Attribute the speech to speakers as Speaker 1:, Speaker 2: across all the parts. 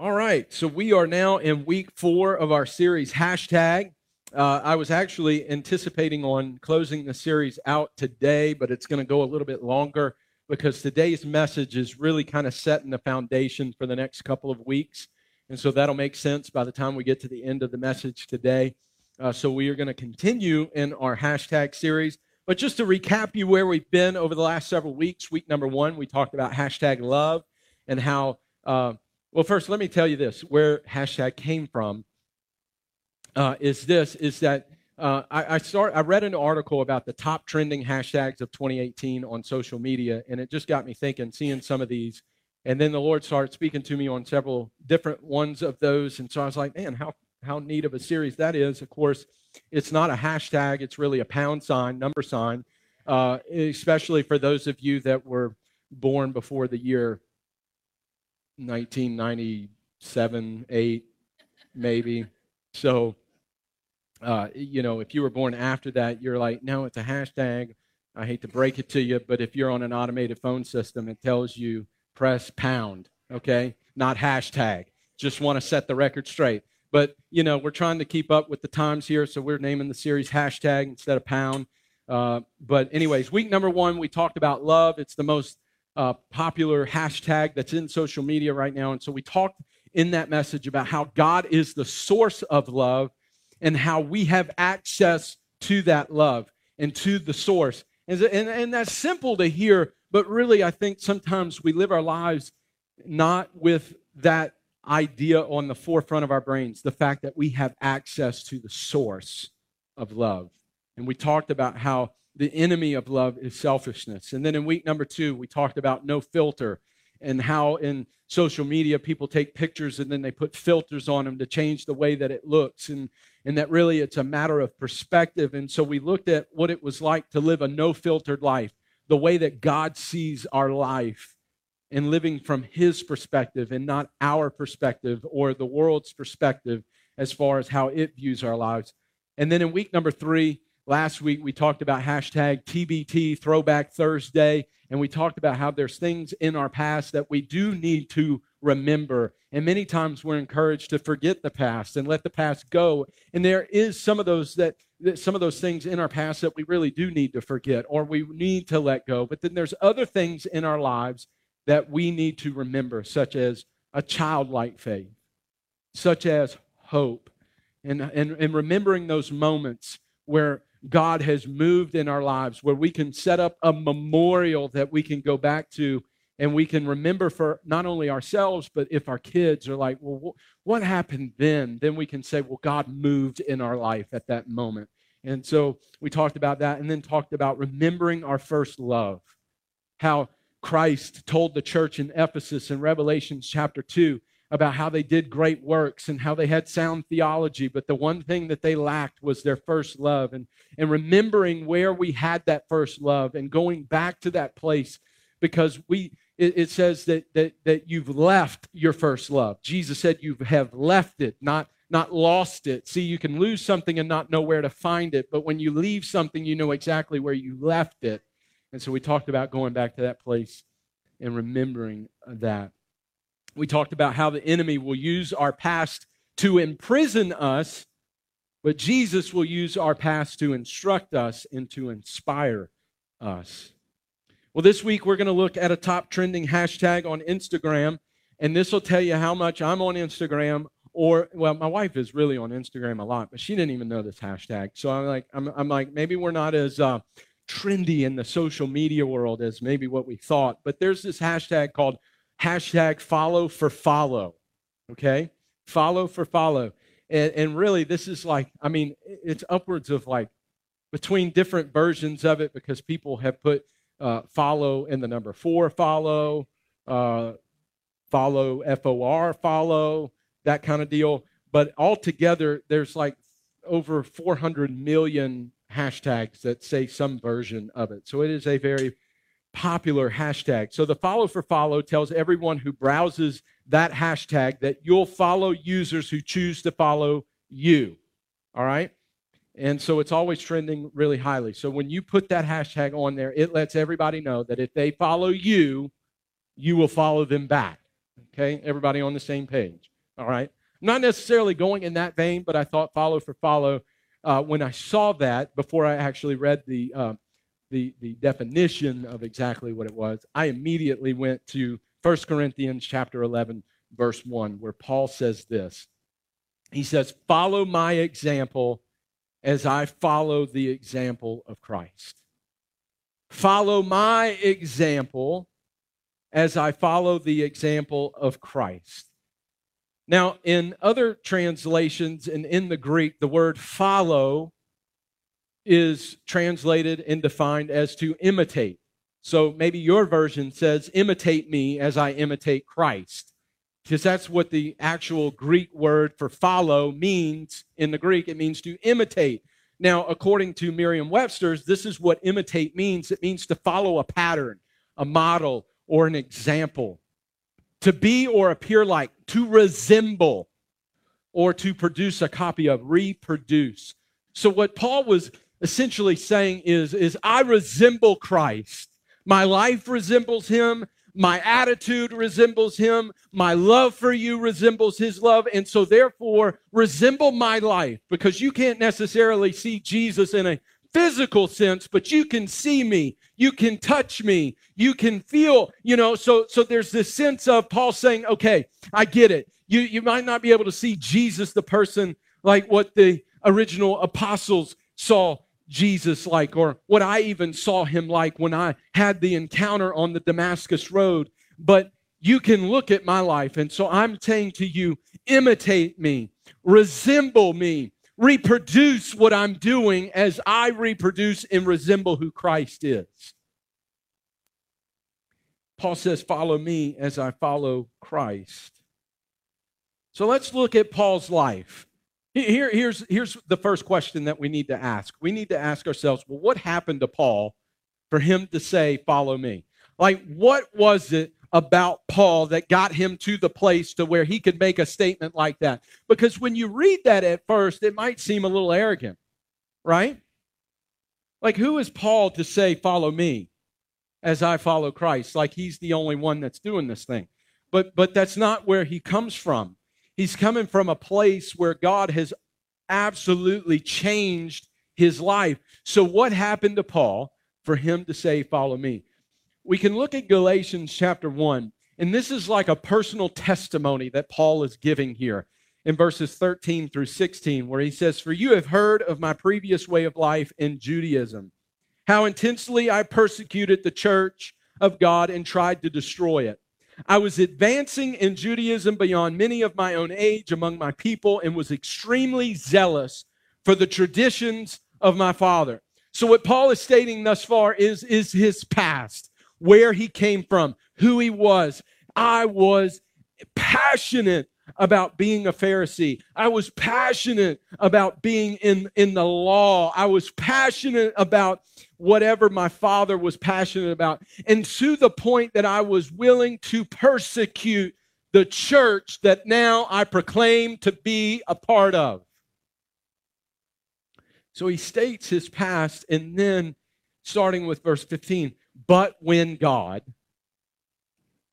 Speaker 1: All right, so we are now in week four of our series, hashtag. Uh, I was actually anticipating on closing the series out today, but it's going to go a little bit longer because today's message is really kind of setting the foundation for the next couple of weeks. And so that'll make sense by the time we get to the end of the message today. Uh, so we are going to continue in our hashtag series. But just to recap you where we've been over the last several weeks, week number one, we talked about hashtag love and how. Uh, well, first, let me tell you this where hashtag came from uh, is this is that uh, I, I, start I read an article about the top trending hashtags of 2018 on social media, and it just got me thinking, seeing some of these. And then the Lord started speaking to me on several different ones of those. And so I was like, man, how, how neat of a series that is. Of course, it's not a hashtag, it's really a pound sign, number sign, uh, especially for those of you that were born before the year 1997, 8, maybe. So, uh, you know, if you were born after that, you're like, no, it's a hashtag. I hate to break it to you, but if you're on an automated phone system, it tells you press pound, okay? Not hashtag. Just want to set the record straight. But, you know, we're trying to keep up with the times here, so we're naming the series hashtag instead of pound. Uh, but, anyways, week number one, we talked about love. It's the most uh, popular hashtag that's in social media right now. And so we talked in that message about how God is the source of love and how we have access to that love and to the source. And, and, and that's simple to hear, but really, I think sometimes we live our lives not with that idea on the forefront of our brains the fact that we have access to the source of love. And we talked about how the enemy of love is selfishness. And then in week number two, we talked about no filter and how in social media people take pictures and then they put filters on them to change the way that it looks. And, and that really it's a matter of perspective. And so we looked at what it was like to live a no filtered life, the way that God sees our life and living from his perspective and not our perspective or the world's perspective as far as how it views our lives. And then in week number three, Last week, we talked about hashtag TBT, Throwback Thursday, and we talked about how there's things in our past that we do need to remember. And many times we're encouraged to forget the past and let the past go. And there is some of those that some of those things in our past that we really do need to forget or we need to let go. But then there's other things in our lives that we need to remember, such as a childlike faith, such as hope, and, and, and remembering those moments where God has moved in our lives, where we can set up a memorial that we can go back to and we can remember for not only ourselves, but if our kids are like, well, what happened then? Then we can say, well, God moved in our life at that moment. And so we talked about that and then talked about remembering our first love, how Christ told the church in Ephesus in Revelation chapter 2 about how they did great works and how they had sound theology, but the one thing that they lacked was their first love. And, and remembering where we had that first love and going back to that place because we it, it says that, that that you've left your first love. Jesus said you have left it, not not lost it. See, you can lose something and not know where to find it, but when you leave something, you know exactly where you left it. And so we talked about going back to that place and remembering that. We talked about how the enemy will use our past to imprison us, but Jesus will use our past to instruct us and to inspire us. Well, this week we're going to look at a top trending hashtag on Instagram, and this will tell you how much I'm on Instagram. Or, well, my wife is really on Instagram a lot, but she didn't even know this hashtag. So I'm like, I'm, I'm like, maybe we're not as uh, trendy in the social media world as maybe what we thought. But there's this hashtag called hashtag follow for follow. Okay? Follow for follow. And, and really, this is like, I mean, it's upwards of like between different versions of it because people have put uh, follow in the number four follow, uh, follow F O R follow, that kind of deal. But altogether, there's like over 400 million hashtags that say some version of it. So it is a very popular hashtag. So the follow for follow tells everyone who browses that hashtag that you'll follow users who choose to follow you. All right? And so it's always trending really highly. So when you put that hashtag on there, it lets everybody know that if they follow you, you will follow them back. Okay, everybody on the same page. All right. Not necessarily going in that vein, but I thought follow for follow. Uh, when I saw that before I actually read the, uh, the the definition of exactly what it was, I immediately went to 1 Corinthians chapter 11, verse 1, where Paul says this. He says, Follow my example as I follow the example of Christ. Follow my example as I follow the example of Christ. Now, in other translations and in the Greek, the word follow is translated and defined as to imitate. So maybe your version says, imitate me as I imitate Christ. Because that's what the actual Greek word for follow means in the Greek. It means to imitate. Now, according to Merriam Webster's, this is what imitate means it means to follow a pattern, a model, or an example. To be or appear like, to resemble, or to produce a copy of, reproduce. So, what Paul was essentially saying is, is I resemble Christ. My life resembles him. My attitude resembles him. My love for you resembles his love. And so, therefore, resemble my life because you can't necessarily see Jesus in a physical sense, but you can see me. You can touch me. You can feel, you know. So, so there's this sense of Paul saying, okay, I get it. You, you might not be able to see Jesus, the person, like what the original apostles saw Jesus like, or what I even saw him like when I had the encounter on the Damascus Road. But you can look at my life. And so I'm saying to you, imitate me, resemble me, reproduce what I'm doing as I reproduce and resemble who Christ is. Paul says, Follow me as I follow Christ. So let's look at Paul's life. Here, here's, here's the first question that we need to ask. We need to ask ourselves, well, what happened to Paul for him to say, Follow me? Like, what was it about Paul that got him to the place to where he could make a statement like that? Because when you read that at first, it might seem a little arrogant, right? Like, who is Paul to say, Follow me as I follow Christ? Like, he's the only one that's doing this thing. But, but that's not where he comes from. He's coming from a place where God has absolutely changed his life. So, what happened to Paul for him to say, Follow me? We can look at Galatians chapter 1, and this is like a personal testimony that Paul is giving here in verses 13 through 16, where he says, For you have heard of my previous way of life in Judaism, how intensely I persecuted the church of God and tried to destroy it. I was advancing in Judaism beyond many of my own age among my people and was extremely zealous for the traditions of my father. So, what Paul is stating thus far is, is his past, where he came from, who he was. I was passionate about being a Pharisee. I was passionate about being in, in the law. I was passionate about whatever my father was passionate about. And to the point that I was willing to persecute the church that now I proclaim to be a part of. So he states his past, and then starting with verse 15, but when God,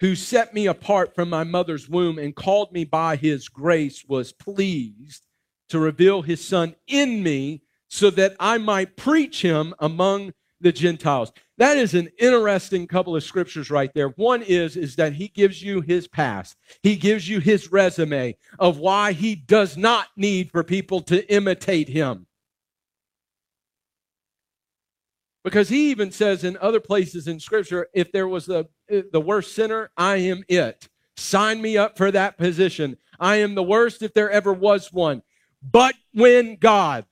Speaker 1: who set me apart from my mother's womb and called me by his grace, was pleased to reveal his son in me so that I might preach him among the Gentiles. That is an interesting couple of scriptures right there. One is is that he gives you his past. He gives you his resume of why he does not need for people to imitate him. Because he even says in other places in Scripture, if there was the, the worst sinner, I am it. Sign me up for that position. I am the worst if there ever was one. But when God,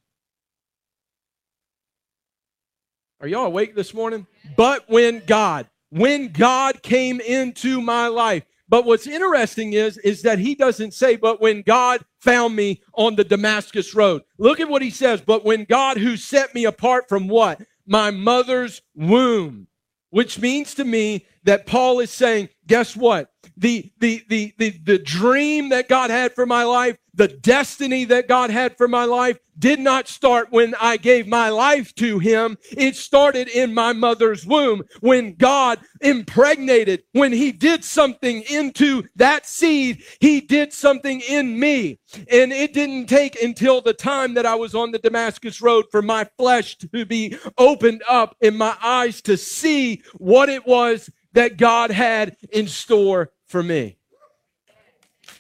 Speaker 1: are y'all awake this morning? But when God, when God came into my life. But what's interesting is, is that he doesn't say, but when God found me on the Damascus road. Look at what he says. But when God who set me apart from what? My mother's womb. Which means to me that Paul is saying, guess what? The, the, the, the, the dream that God had for my life, the destiny that God had for my life did not start when I gave my life to Him. It started in my mother's womb when God impregnated, when He did something into that seed, He did something in me. And it didn't take until the time that I was on the Damascus Road for my flesh to be opened up and my eyes to see what it was that God had in store for me.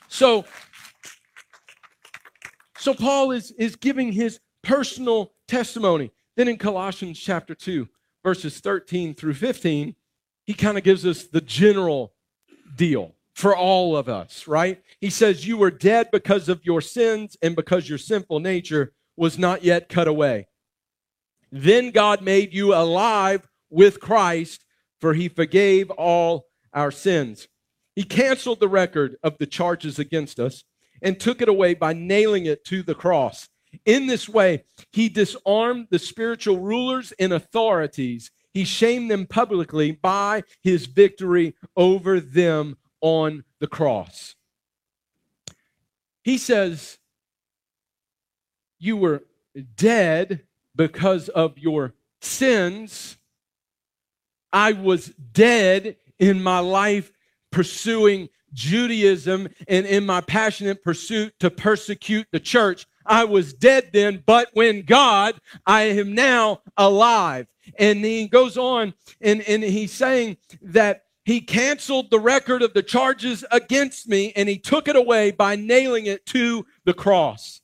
Speaker 1: So, so Paul is, is giving his personal testimony. Then in Colossians chapter 2, verses 13 through 15, he kind of gives us the general deal for all of us, right? He says, You were dead because of your sins and because your sinful nature was not yet cut away. Then God made you alive with Christ, for he forgave all our sins. He canceled the record of the charges against us and took it away by nailing it to the cross. In this way, he disarmed the spiritual rulers and authorities. He shamed them publicly by his victory over them on the cross. He says, You were dead because of your sins. I was dead in my life pursuing Judaism and in my passionate pursuit to persecute the church. I was dead then, but when God, I am now alive. And he goes on and, and he's saying that he canceled the record of the charges against me and he took it away by nailing it to the cross.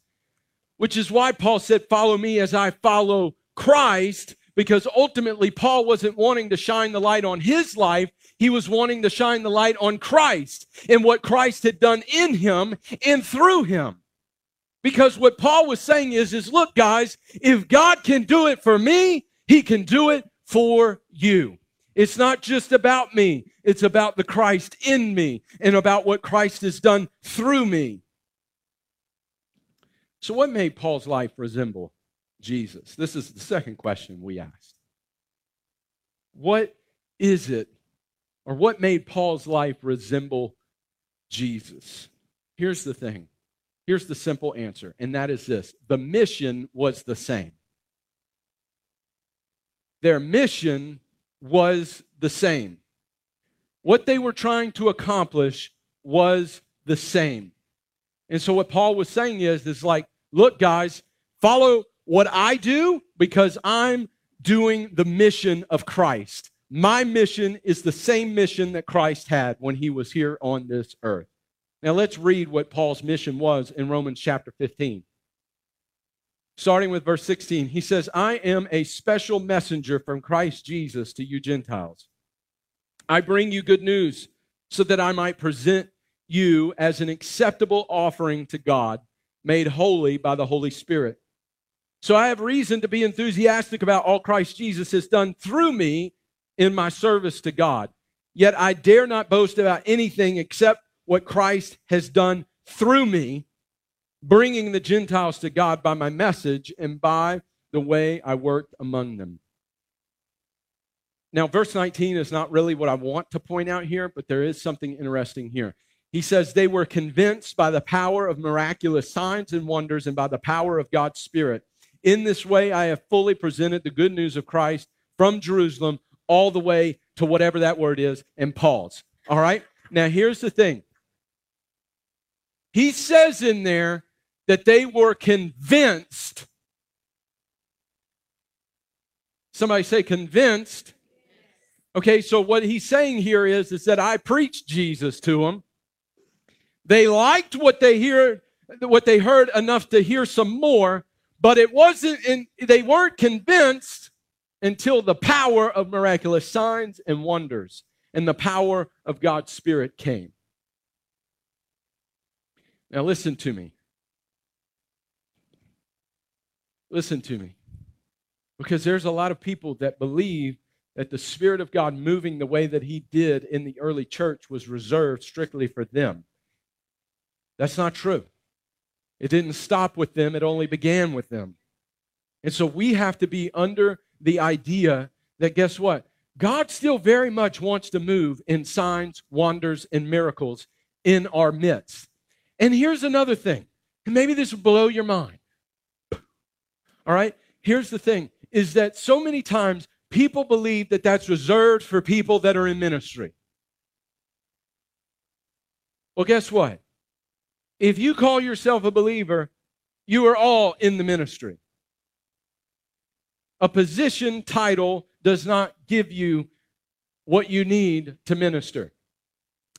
Speaker 1: Which is why Paul said, Follow me as I follow Christ, because ultimately Paul wasn't wanting to shine the light on his life. He was wanting to shine the light on Christ and what Christ had done in him and through him. Because what Paul was saying is, is look, guys, if God can do it for me, he can do it for you. It's not just about me. It's about the Christ in me and about what Christ has done through me. So, what made Paul's life resemble Jesus? This is the second question we asked. What is it or what made Paul's life resemble Jesus? Here's the thing. Here's the simple answer, and that is this the mission was the same. Their mission was the same. What they were trying to accomplish was the same. And so what Paul was saying is, is like, look, guys, follow what I do because I'm doing the mission of Christ. My mission is the same mission that Christ had when he was here on this earth. Now let's read what Paul's mission was in Romans chapter 15. Starting with verse 16, he says, I am a special messenger from Christ Jesus to you Gentiles. I bring you good news so that I might present you as an acceptable offering to God, made holy by the Holy Spirit. So I have reason to be enthusiastic about all Christ Jesus has done through me in my service to God. Yet I dare not boast about anything except what Christ has done through me, bringing the Gentiles to God by my message and by the way I worked among them. Now, verse 19 is not really what I want to point out here, but there is something interesting here. He says, They were convinced by the power of miraculous signs and wonders and by the power of God's Spirit. In this way, I have fully presented the good news of Christ from Jerusalem all the way to whatever that word is and pause. All right? Now, here's the thing. He says in there that they were convinced. Somebody say convinced. Okay, so what he's saying here is, is that I preached Jesus to them. They liked what they hear, what they heard enough to hear some more, but it wasn't in, they weren't convinced until the power of miraculous signs and wonders and the power of God's Spirit came. Now, listen to me. Listen to me. Because there's a lot of people that believe that the Spirit of God moving the way that He did in the early church was reserved strictly for them. That's not true. It didn't stop with them, it only began with them. And so we have to be under the idea that guess what? God still very much wants to move in signs, wonders, and miracles in our midst. And here's another thing And maybe this will blow your mind. All right? Here's the thing is that so many times people believe that that's reserved for people that are in ministry. Well, guess what? If you call yourself a believer, you are all in the ministry. A position title does not give you what you need to minister.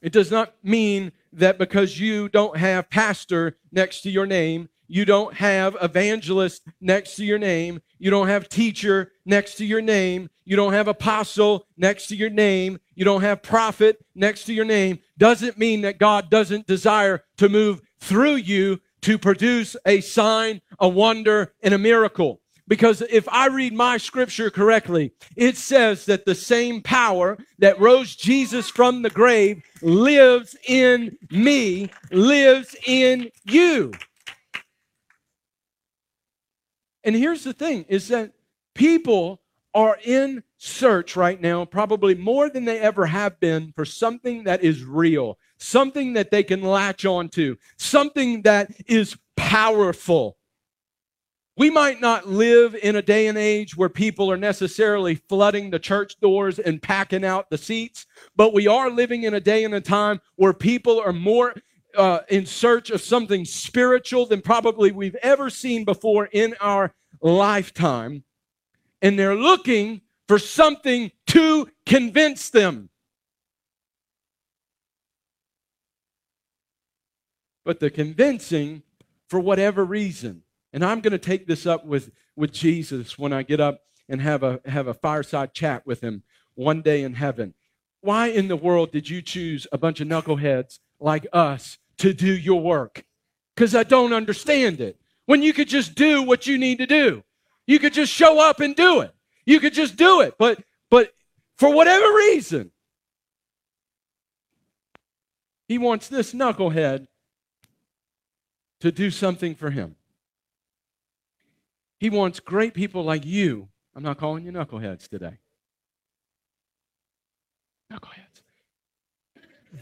Speaker 1: It does not mean that because you don't have pastor next to your name, you don't have evangelist next to your name, you don't have teacher next to your name, you don't have apostle next to your name, you don't have prophet next to your name, doesn't mean that God doesn't desire to move through you to produce a sign, a wonder, and a miracle. Because if I read my scripture correctly, it says that the same power that rose Jesus from the grave lives in me, lives in you. And here's the thing is that people are in search right now, probably more than they ever have been, for something that is real, something that they can latch onto, something that is powerful. We might not live in a day and age where people are necessarily flooding the church doors and packing out the seats, but we are living in a day and a time where people are more uh, in search of something spiritual than probably we've ever seen before in our lifetime. And they're looking for something to convince them. But the convincing, for whatever reason, and I'm going to take this up with, with Jesus when I get up and have a, have a fireside chat with him one day in heaven. Why in the world did you choose a bunch of knuckleheads like us to do your work? Because I don't understand it. When you could just do what you need to do, you could just show up and do it. You could just do it. But, but for whatever reason, he wants this knucklehead to do something for him. He wants great people like you. I'm not calling you knuckleheads today. Knuckleheads.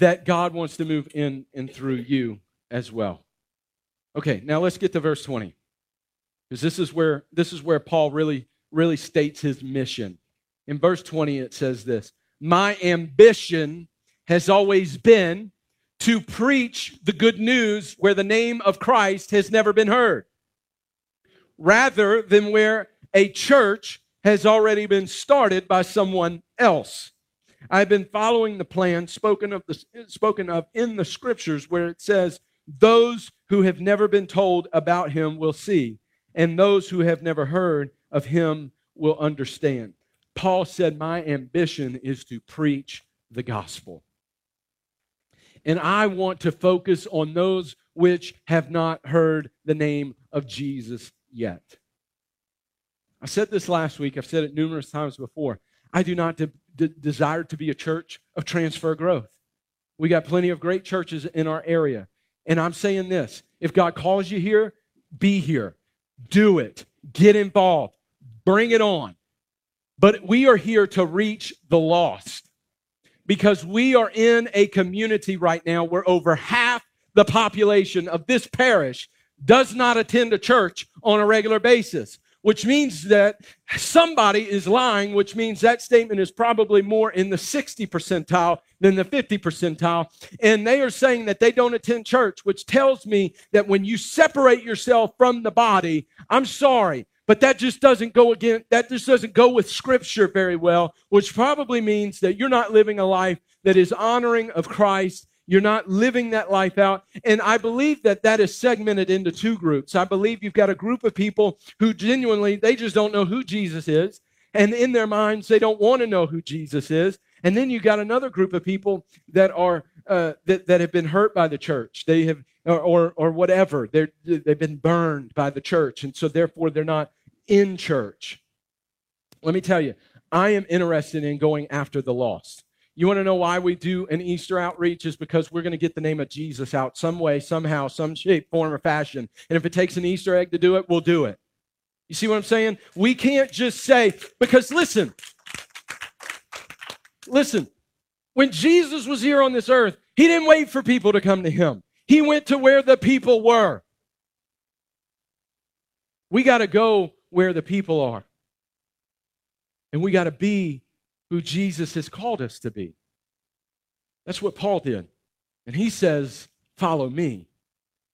Speaker 1: That God wants to move in and through you as well. Okay, now let's get to verse 20. Because this is where this is where Paul really really states his mission. In verse 20 it says this, "My ambition has always been to preach the good news where the name of Christ has never been heard." Rather than where a church has already been started by someone else. I've been following the plan spoken of, the, spoken of in the scriptures where it says, Those who have never been told about him will see, and those who have never heard of him will understand. Paul said, My ambition is to preach the gospel. And I want to focus on those which have not heard the name of Jesus yet. I said this last week, I've said it numerous times before. I do not de- de- desire to be a church of transfer growth. We got plenty of great churches in our area. And I'm saying this if God calls you here, be here, do it, get involved, bring it on. But we are here to reach the lost because we are in a community right now where over half the population of this parish does not attend a church on a regular basis, which means that somebody is lying, which means that statement is probably more in the 60 percentile than the 50 percentile. And they are saying that they don't attend church, which tells me that when you separate yourself from the body, I'm sorry, but that just doesn't go again that just doesn't go with scripture very well which probably means that you're not living a life that is honoring of christ you're not living that life out. And I believe that that is segmented into two groups. I believe you've got a group of people who genuinely, they just don't know who Jesus is. And in their minds, they don't want to know who Jesus is. And then you've got another group of people that are uh, that, that have been hurt by the church. They have or or, or whatever. They're, they've been burned by the church, and so therefore they're not in church. Let me tell you, I am interested in going after the lost. You want to know why we do an Easter outreach? Is because we're going to get the name of Jesus out some way, somehow, some shape, form, or fashion. And if it takes an Easter egg to do it, we'll do it. You see what I'm saying? We can't just say, because listen, listen, when Jesus was here on this earth, he didn't wait for people to come to him. He went to where the people were. We got to go where the people are. And we got to be who Jesus has called us to be. That's what Paul did. And he says, Follow me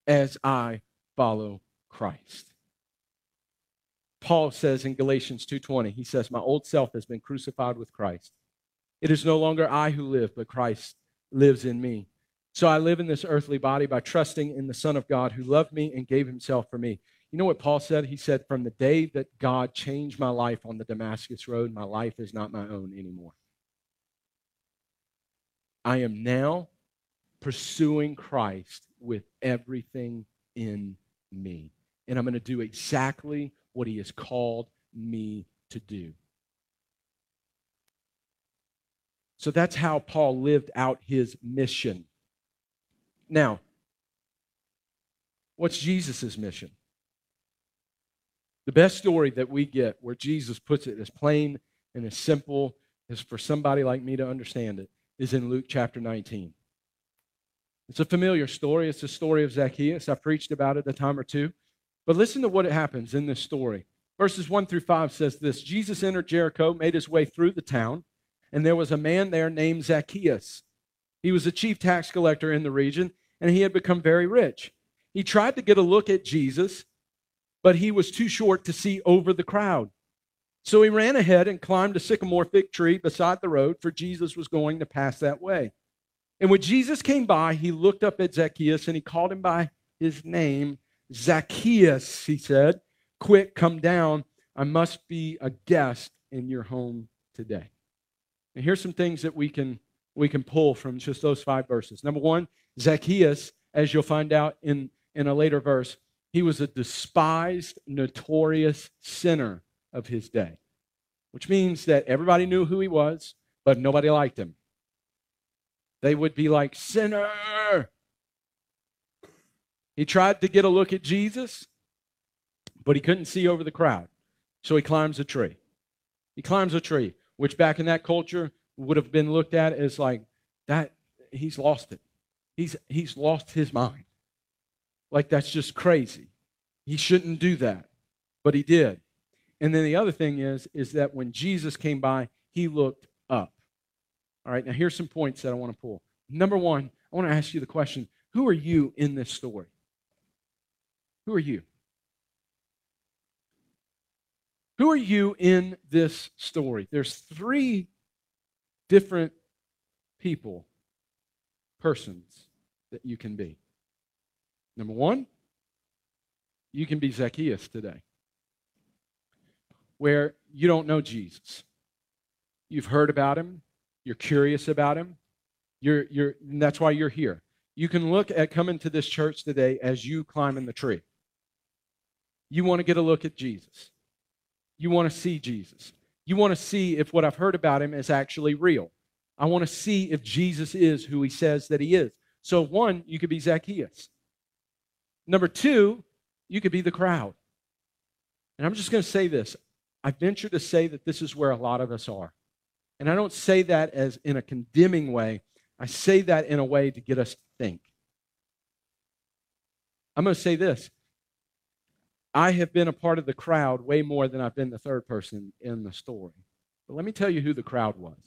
Speaker 1: as I follow Christ. Paul says in Galatians 2:20, he says, "My old self has been crucified with Christ. It is no longer I who live, but Christ lives in me. So I live in this earthly body by trusting in the Son of God who loved me and gave himself for me." You know what Paul said? He said, "From the day that God changed my life on the Damascus road, my life is not my own anymore. I am now pursuing Christ with everything in me. And I'm going to do exactly what he has called me to do. So that's how Paul lived out his mission. Now, what's Jesus' mission? The best story that we get where Jesus puts it as plain and as simple as for somebody like me to understand it is in Luke chapter 19. It's a familiar story. It's the story of Zacchaeus. I preached about it a time or two. But listen to what it happens in this story. Verses 1 through 5 says this Jesus entered Jericho, made his way through the town, and there was a man there named Zacchaeus. He was a chief tax collector in the region, and he had become very rich. He tried to get a look at Jesus, but he was too short to see over the crowd. So he ran ahead and climbed a sycamore fig tree beside the road, for Jesus was going to pass that way. And when Jesus came by, he looked up at Zacchaeus and he called him by his name. Zacchaeus, he said, quick, come down. I must be a guest in your home today. And here's some things that we can we can pull from just those five verses. Number one, Zacchaeus, as you'll find out in, in a later verse, he was a despised, notorious sinner of his day, which means that everybody knew who he was, but nobody liked him. They would be like, Sinner! He tried to get a look at Jesus, but he couldn't see over the crowd. So he climbs a tree. He climbs a tree, which back in that culture would have been looked at as like, that he's lost it. He's, he's lost his mind. Like that's just crazy. He shouldn't do that. But he did. And then the other thing is, is that when Jesus came by, he looked up. All right, now here's some points that I want to pull. Number one, I want to ask you the question who are you in this story? Who are you? Who are you in this story? There's three different people, persons that you can be. Number one, you can be Zacchaeus today, where you don't know Jesus. You've heard about him, you're curious about him, you're, you're, that's why you're here. You can look at coming to this church today as you climbing the tree. You want to get a look at Jesus. You want to see Jesus. You want to see if what I've heard about him is actually real. I want to see if Jesus is who he says that he is. So, one, you could be Zacchaeus. Number two, you could be the crowd. And I'm just going to say this. I venture to say that this is where a lot of us are. And I don't say that as in a condemning way, I say that in a way to get us to think. I'm going to say this I have been a part of the crowd way more than I've been the third person in the story. But let me tell you who the crowd was.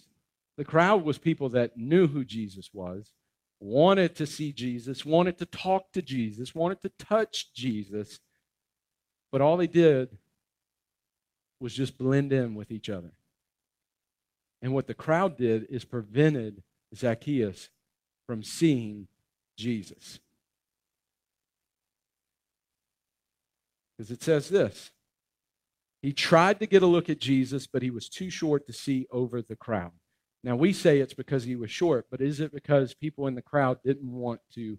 Speaker 1: The crowd was people that knew who Jesus was, wanted to see Jesus, wanted to talk to Jesus, wanted to touch Jesus, but all they did was just blend in with each other. And what the crowd did is prevented Zacchaeus from seeing Jesus. Because it says this He tried to get a look at Jesus, but he was too short to see over the crowd. Now, we say it's because he was short, but is it because people in the crowd didn't want to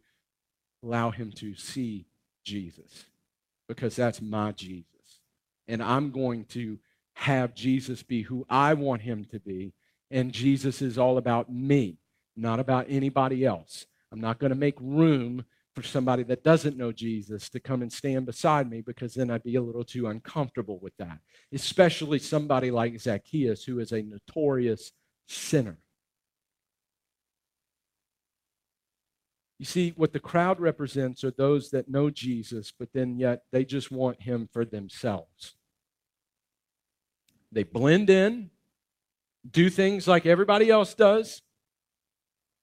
Speaker 1: allow him to see Jesus? Because that's my Jesus. And I'm going to have Jesus be who I want him to be. And Jesus is all about me, not about anybody else. I'm not going to make room for somebody that doesn't know Jesus to come and stand beside me because then I'd be a little too uncomfortable with that. Especially somebody like Zacchaeus, who is a notorious sinner. You see, what the crowd represents are those that know Jesus, but then yet they just want him for themselves. They blend in, do things like everybody else does.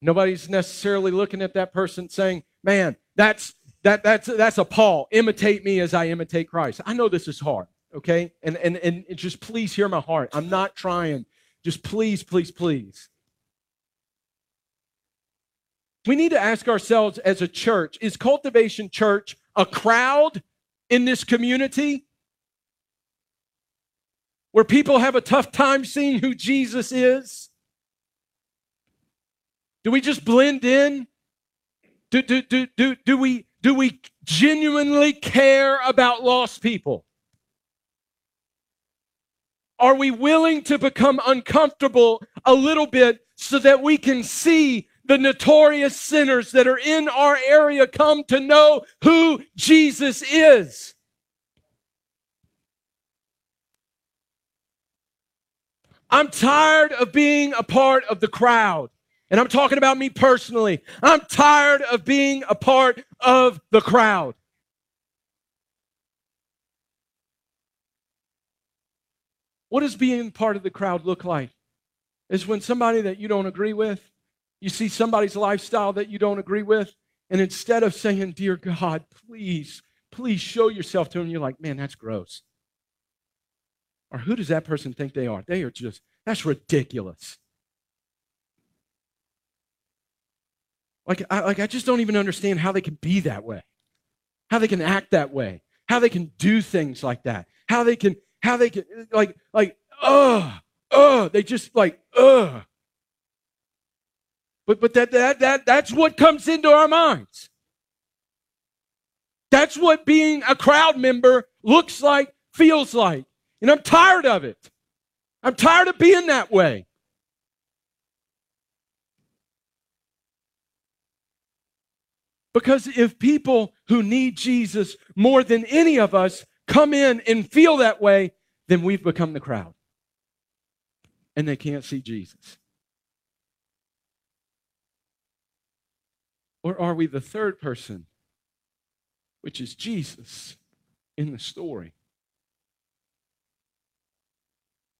Speaker 1: Nobody's necessarily looking at that person saying, "Man, that's that that's that's a Paul. Imitate me as I imitate Christ." I know this is hard, okay? And and and just please hear my heart. I'm not trying. Just please, please, please. We need to ask ourselves as a church, is Cultivation Church a crowd in this community? where people have a tough time seeing who Jesus is? Do we just blend in? Do, do, do, do, do, we, do we genuinely care about lost people? Are we willing to become uncomfortable a little bit so that we can see the notorious sinners that are in our area come to know who Jesus is? I'm tired of being a part of the crowd. And I'm talking about me personally. I'm tired of being a part of the crowd. What does being part of the crowd look like? Is when somebody that you don't agree with, you see somebody's lifestyle that you don't agree with, and instead of saying, Dear God, please, please show yourself to them, you're like, Man, that's gross. Or who does that person think they are? They are just, that's ridiculous. Like I, like, I just don't even understand how they can be that way, how they can act that way, how they can do things like that, how they can, how they can, like, like, oh, oh, they just like, oh. But, but that, that, that, that's what comes into our minds. That's what being a crowd member looks like, feels like. And I'm tired of it. I'm tired of being that way. Because if people who need Jesus more than any of us come in and feel that way, then we've become the crowd. And they can't see Jesus. Or are we the third person, which is Jesus in the story?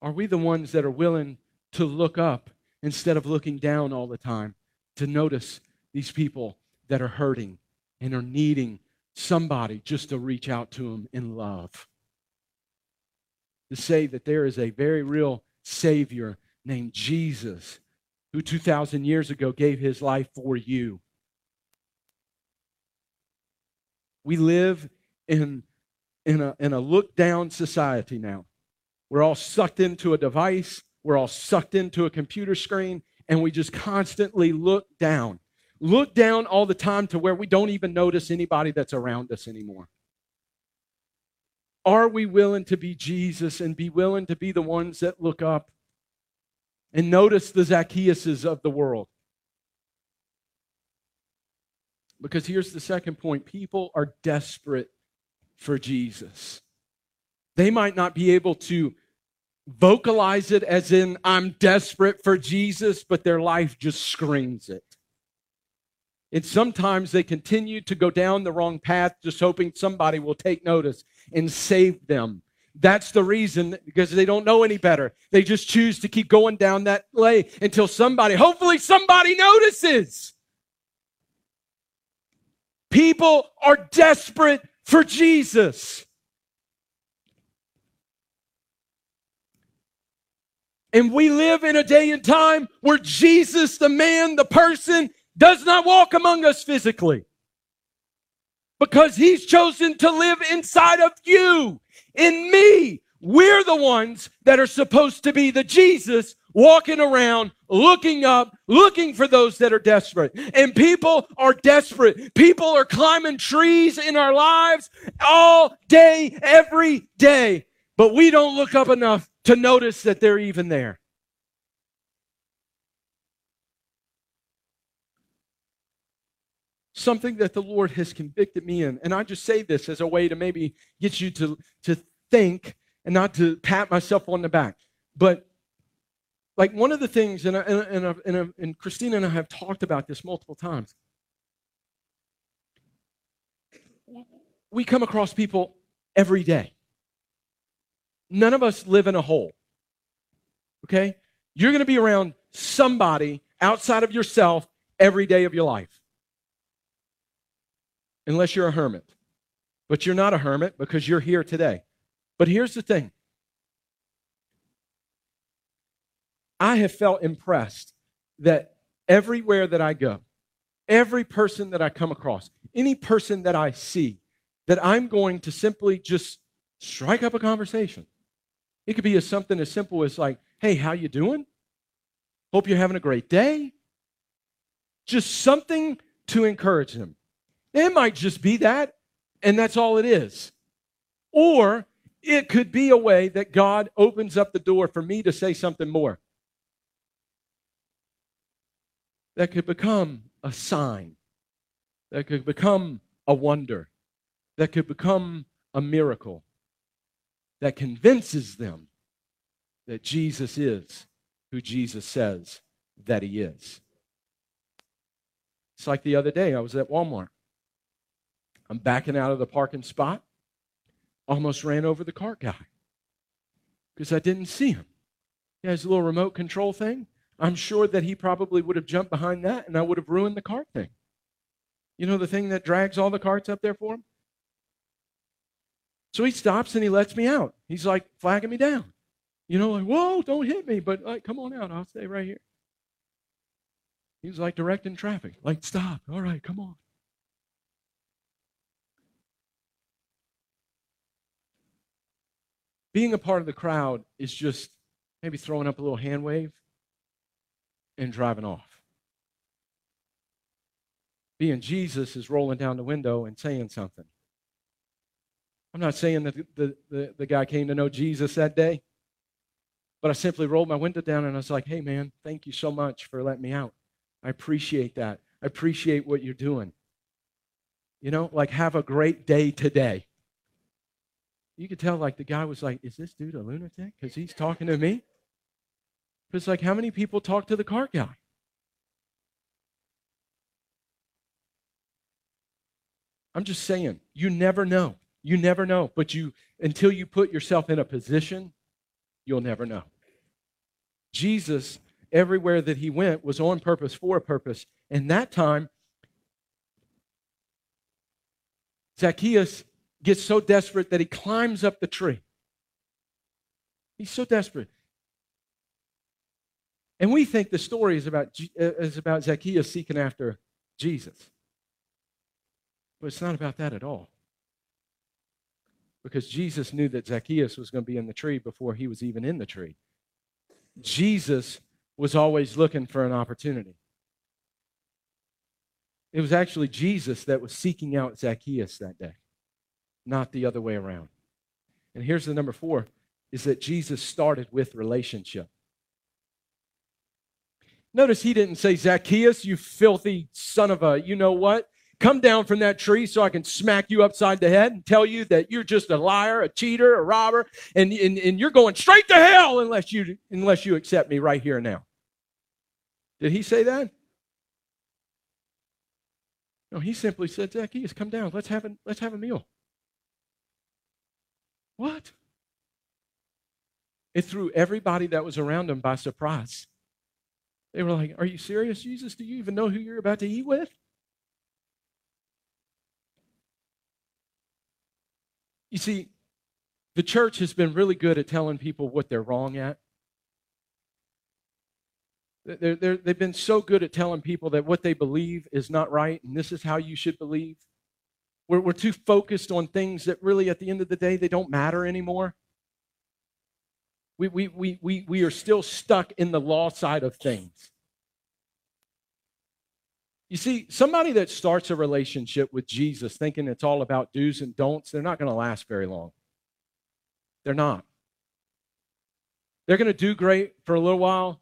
Speaker 1: Are we the ones that are willing to look up instead of looking down all the time to notice these people that are hurting and are needing somebody just to reach out to them in love? To say that there is a very real Savior named Jesus who 2,000 years ago gave his life for you. We live in, in, a, in a look down society now. We're all sucked into a device, we're all sucked into a computer screen, and we just constantly look down. Look down all the time to where we don't even notice anybody that's around us anymore. Are we willing to be Jesus and be willing to be the ones that look up and notice the Zacchaeuses of the world? Because here's the second point people are desperate for Jesus. They might not be able to vocalize it as in, I'm desperate for Jesus, but their life just screams it. And sometimes they continue to go down the wrong path, just hoping somebody will take notice and save them. That's the reason, because they don't know any better. They just choose to keep going down that way until somebody, hopefully, somebody notices. People are desperate for Jesus. And we live in a day and time where Jesus, the man, the person, does not walk among us physically because he's chosen to live inside of you, in me. We're the ones that are supposed to be the Jesus walking around, looking up, looking for those that are desperate. And people are desperate. People are climbing trees in our lives all day, every day. But we don't look up enough to notice that they're even there. Something that the Lord has convicted me in. And I just say this as a way to maybe get you to, to think and not to pat myself on the back. But like one of the things, and, I, and, I, and, and, and Christina and I have talked about this multiple times, we come across people every day. None of us live in a hole. Okay? You're going to be around somebody outside of yourself every day of your life. Unless you're a hermit. But you're not a hermit because you're here today. But here's the thing I have felt impressed that everywhere that I go, every person that I come across, any person that I see, that I'm going to simply just strike up a conversation. It could be as something as simple as like, "Hey, how you doing? Hope you're having a great day." Just something to encourage them. It might just be that, and that's all it is. Or it could be a way that God opens up the door for me to say something more. That could become a sign, that could become a wonder, that could become a miracle that convinces them that Jesus is who Jesus says that he is. It's like the other day, I was at Walmart. I'm backing out of the parking spot, almost ran over the cart guy because I didn't see him. He has a little remote control thing. I'm sure that he probably would have jumped behind that and I would have ruined the cart thing. You know the thing that drags all the carts up there for him? So he stops and he lets me out. He's like flagging me down. You know, like, whoa, don't hit me, but like, come on out. I'll stay right here. He was like directing traffic. Like, stop. All right, come on. Being a part of the crowd is just maybe throwing up a little hand wave and driving off. Being Jesus is rolling down the window and saying something. I'm not saying that the, the, the guy came to know Jesus that day, but I simply rolled my window down and I was like, hey, man, thank you so much for letting me out. I appreciate that. I appreciate what you're doing. You know, like, have a great day today. You could tell, like, the guy was like, is this dude a lunatic? Because he's talking to me? But it's like, how many people talk to the cart guy? I'm just saying, you never know. You never know, but you until you put yourself in a position, you'll never know. Jesus, everywhere that he went, was on purpose for a purpose. And that time, Zacchaeus gets so desperate that he climbs up the tree. He's so desperate. And we think the story is about, uh, is about Zacchaeus seeking after Jesus. But it's not about that at all because Jesus knew that Zacchaeus was going to be in the tree before he was even in the tree. Jesus was always looking for an opportunity. It was actually Jesus that was seeking out Zacchaeus that day, not the other way around. And here's the number four is that Jesus started with relationship. Notice he didn't say, Zacchaeus, you filthy son of a, you know what? come down from that tree so I can smack you upside the head and tell you that you're just a liar, a cheater, a robber, and, and, and you're going straight to hell unless you, unless you accept me right here now. Did he say that? No, he simply said, Zacchaeus, come down. Let's have a, let's have a meal. What? It threw everybody that was around him by surprise. They were like, Are you serious, Jesus? Do you even know who you're about to eat with? You see, the church has been really good at telling people what they're wrong at. They have been so good at telling people that what they believe is not right and this is how you should believe. We're, we're too focused on things that really, at the end of the day, they don't matter anymore. We, we, we, we, we are still stuck in the law side of things. You see, somebody that starts a relationship with Jesus thinking it's all about do's and don'ts, they're not going to last very long. They're not. They're going to do great for a little while.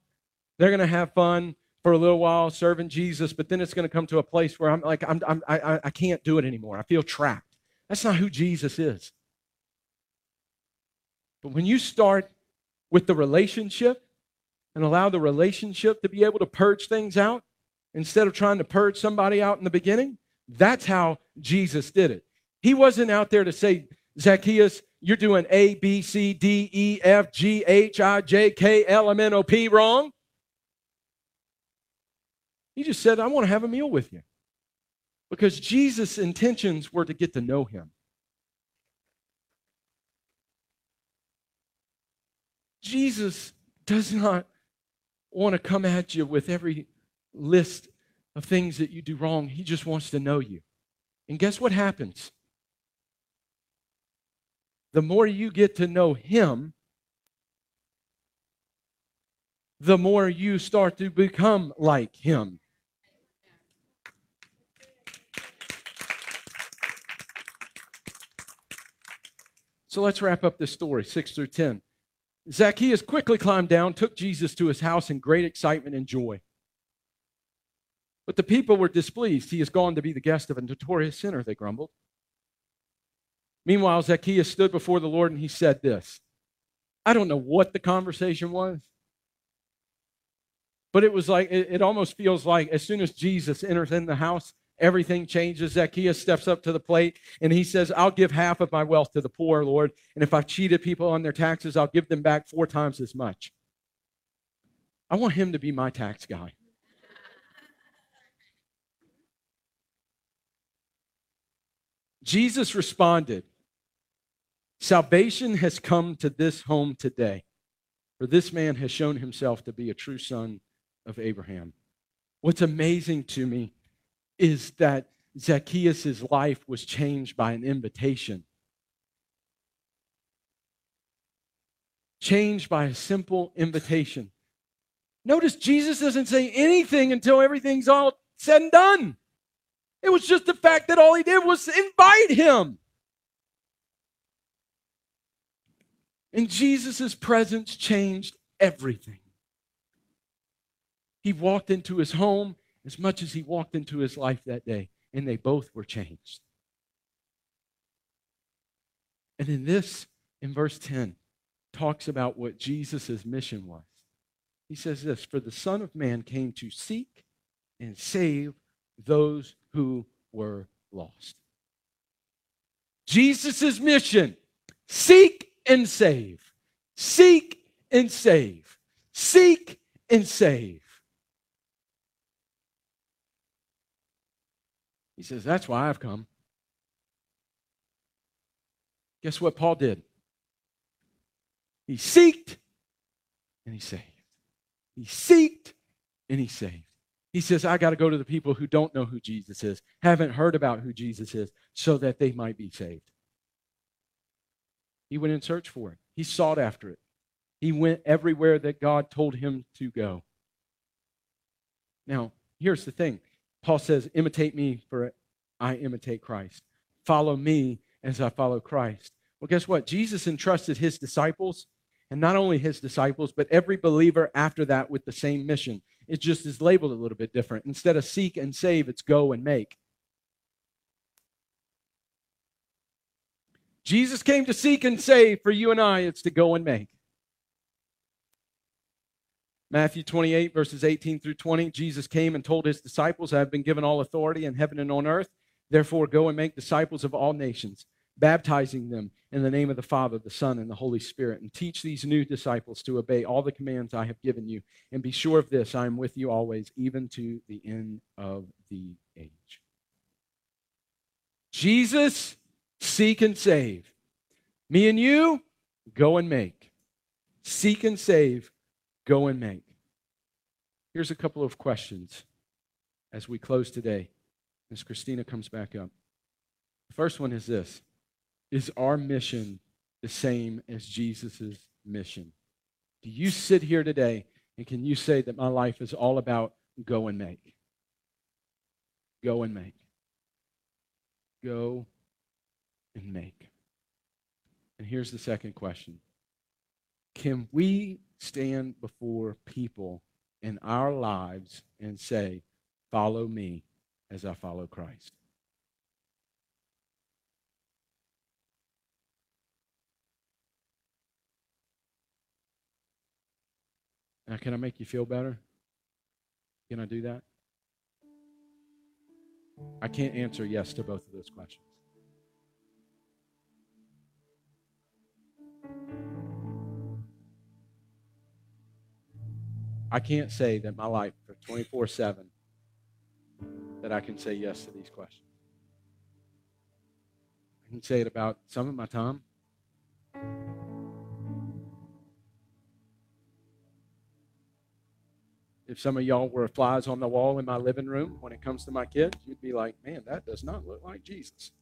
Speaker 1: They're going to have fun for a little while serving Jesus, but then it's going to come to a place where I'm like, I'm, I'm, I, I can't do it anymore. I feel trapped. That's not who Jesus is. But when you start with the relationship and allow the relationship to be able to purge things out, instead of trying to purge somebody out in the beginning. That's how Jesus did it. He wasn't out there to say, Zacchaeus, you're doing A, B, C, D, E, F, G, H, I, J, K, L, M, N, O, P wrong. He just said, I want to have a meal with you. Because Jesus' intentions were to get to know him. Jesus does not want to come at you with every list of things that you do wrong. He just wants to know you. And guess what happens? the more you get to know Him, the more you start to become like Him. So let's wrap up this story, 6 through 10. Zacchaeus quickly climbed down, took Jesus to his house in great excitement and joy. But the people were displeased. He has gone to be the guest of a notorious sinner, they grumbled. Meanwhile, Zacchaeus stood before the Lord and he said this. I don't know what the conversation was, but it was like, it, it almost feels like as soon as Jesus enters in the house, everything changes. Zacchaeus steps up to the plate and he says, I'll give half of my wealth to the poor, Lord. And if I've cheated people on their taxes, I'll give them back four times as much. I want him to be my tax guy. Jesus responded, Salvation has come to this home today, for this man has shown himself to be a true son of Abraham. What's amazing to me is that Zacchaeus' life was changed by an invitation. Changed by a simple invitation. Notice Jesus doesn't say anything until everything's all said and done. It was just the fact that all he did was invite him. And Jesus' presence changed everything. He walked into his home as much as he walked into his life that day, and they both were changed. And in this, in verse 10, talks about what Jesus' mission was. He says this For the Son of Man came to seek and save those who were lost. Jesus' mission seek and save. Seek and save. Seek and save. He says, That's why I've come. Guess what Paul did? He seeked and he saved. He seeked and he saved. He says, I got to go to the people who don't know who Jesus is, haven't heard about who Jesus is, so that they might be saved. He went in search for it. He sought after it. He went everywhere that God told him to go. Now, here's the thing Paul says, imitate me, for I imitate Christ. Follow me as I follow Christ. Well, guess what? Jesus entrusted his disciples, and not only his disciples, but every believer after that with the same mission. It just is labeled a little bit different. Instead of seek and save, it's go and make. Jesus came to seek and save. For you and I, it's to go and make. Matthew 28, verses 18 through 20, Jesus came and told his disciples, I have been given all authority in heaven and on earth. Therefore, go and make disciples of all nations, baptizing them in the name of the Father, the Son, and the Holy Spirit, and teach these new disciples to obey all the commands I have given you. And be sure of this I am with you always, even to the end of the age. Jesus seek and save. Me and you, go and make. Seek and save, go and make. Here's a couple of questions as we close today, as Christina comes back up. The first one is this Is our mission the same as Jesus' mission? Do you sit here today and can you say that my life is all about go and make? Go and make. Go and make. And here's the second question Can we stand before people in our lives and say, Follow me as I follow Christ? Now, can I make you feel better? Can I do that? I can't answer yes to both of those questions. I can't say that my life for 24 7 that I can say yes to these questions. I can say it about some of my time. If some of y'all were flies on the wall in my living room when it comes to my kids, you'd be like, man, that does not look like Jesus.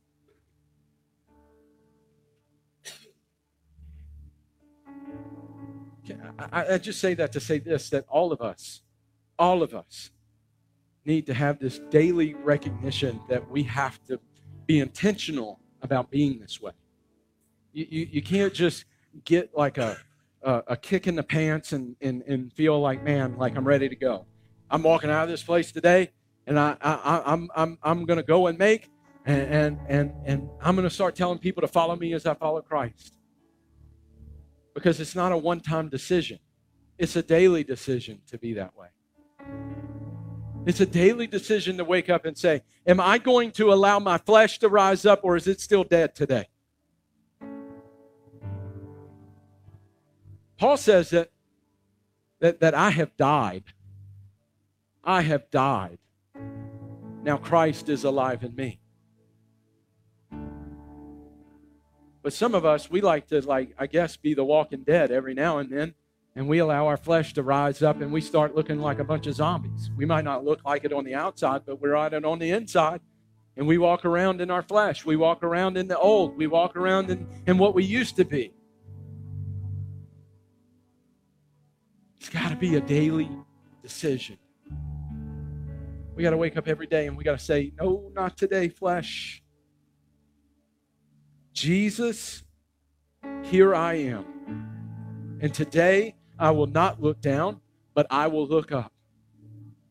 Speaker 1: I, I just say that to say this that all of us, all of us, need to have this daily recognition that we have to be intentional about being this way. You, you, you can't just get like a, a, a, kick in the pants and, and, and feel like, man, like I'm ready to go. I'm walking out of this place today and I, I, I'm, I'm, I'm going to go and make and, and, and, and I'm going to start telling people to follow me as I follow Christ. Because it's not a one time decision, it's a daily decision to be that way. It's a daily decision to wake up and say, Am I going to allow my flesh to rise up or is it still dead today? Paul says that, that, that I have died. I have died. Now Christ is alive in me. But some of us, we like to, like, I guess, be the walking dead every now and then and we allow our flesh to rise up and we start looking like a bunch of zombies. We might not look like it on the outside, but we're on it on the inside. And we walk around in our flesh. We walk around in the old. We walk around in, in what we used to be. It's got to be a daily decision. We got to wake up every day and we got to say, No, not today, flesh. Jesus, here I am. And today, I will not look down, but I will look up.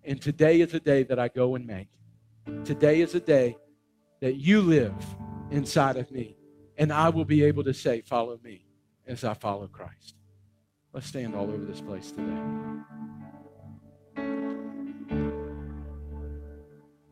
Speaker 1: And today is a day that I go and make. Today is a day that you live inside of me. And I will be able to say, Follow me as I follow Christ. Let's stand all over this place today.